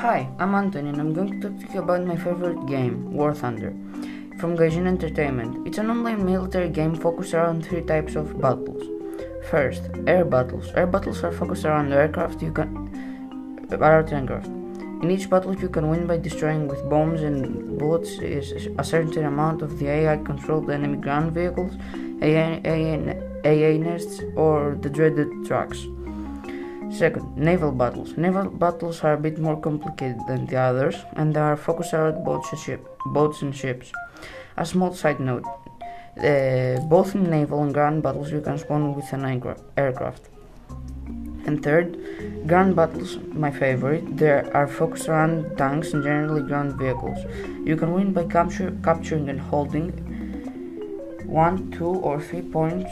Hi, I'm Antony and I'm going to talk to you about my favorite game, War Thunder, from Gaijin Entertainment. It's an online military game focused around three types of battles. First, air battles. Air battles are focused around aircraft you can around aircraft. In each battle you can win by destroying with bombs and bullets a certain amount of the AI controlled enemy ground vehicles, AA, AA, AA nests, or the dreaded trucks. Second, naval battles. Naval battles are a bit more complicated than the others, and they are focused around boats and, ship, boats and ships. A small side note: uh, both in naval and ground battles, you can spawn with an aircraft. And third, ground battles, my favorite. They are focused around tanks and generally ground vehicles. You can win by capture, capturing and holding one, two, or three points.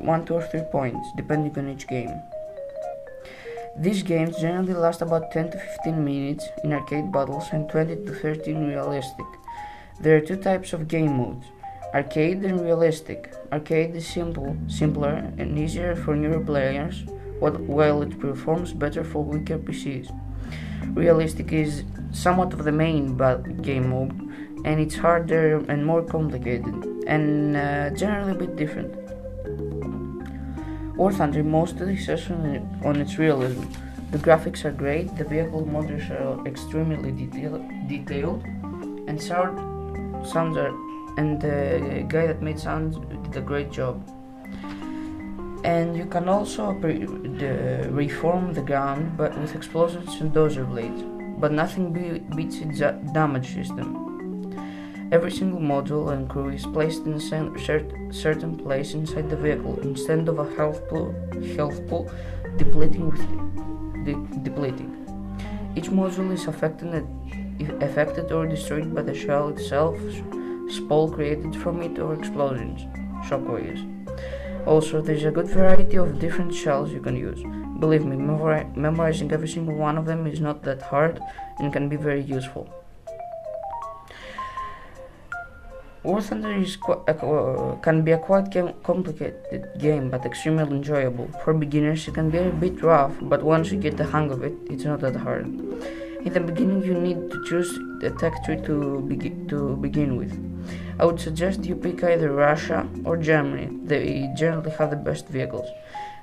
One, two, or three points, depending on each game. These games generally last about 10 to 15 minutes in arcade battles and 20 to 30 in realistic. There are two types of game modes arcade and realistic. Arcade is simple, simpler, and easier for newer players, while it performs better for weaker PCs. Realistic is somewhat of the main game mode, and it's harder and more complicated, and uh, generally a bit different. War Thunder mostly successful on its realism. The graphics are great, the vehicle models are extremely detail- detailed, and sound, sounds are, and the guy that made sounds did a great job. And you can also pre- the, reform the ground, but with explosives and dozer blades. But nothing be- beats its damage system. Every single module and crew is placed in a certain place inside the vehicle instead of a health pool, health pool depleting with de- depleting. Each module is affected, affected or destroyed by the shell itself, spall created from it, or explosions, shockwaves. Also, there's a good variety of different shells you can use. Believe me, memori- memorizing every single one of them is not that hard and can be very useful. War Thunder is uh, can be a quite complicated game, but extremely enjoyable. For beginners, it can be a bit rough, but once you get the hang of it, it's not that hard. In the beginning, you need to choose the tech tree to, be- to begin with. I would suggest you pick either Russia or Germany. They generally have the best vehicles.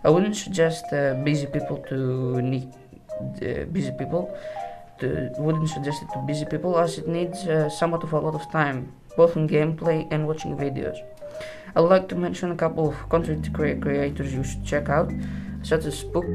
I wouldn't suggest uh, busy people to need uh, busy people. To, wouldn't suggest it to busy people as it needs uh, somewhat of a lot of time both in gameplay and watching videos. I'd like to mention a couple of content creators you should check out, such as Spook.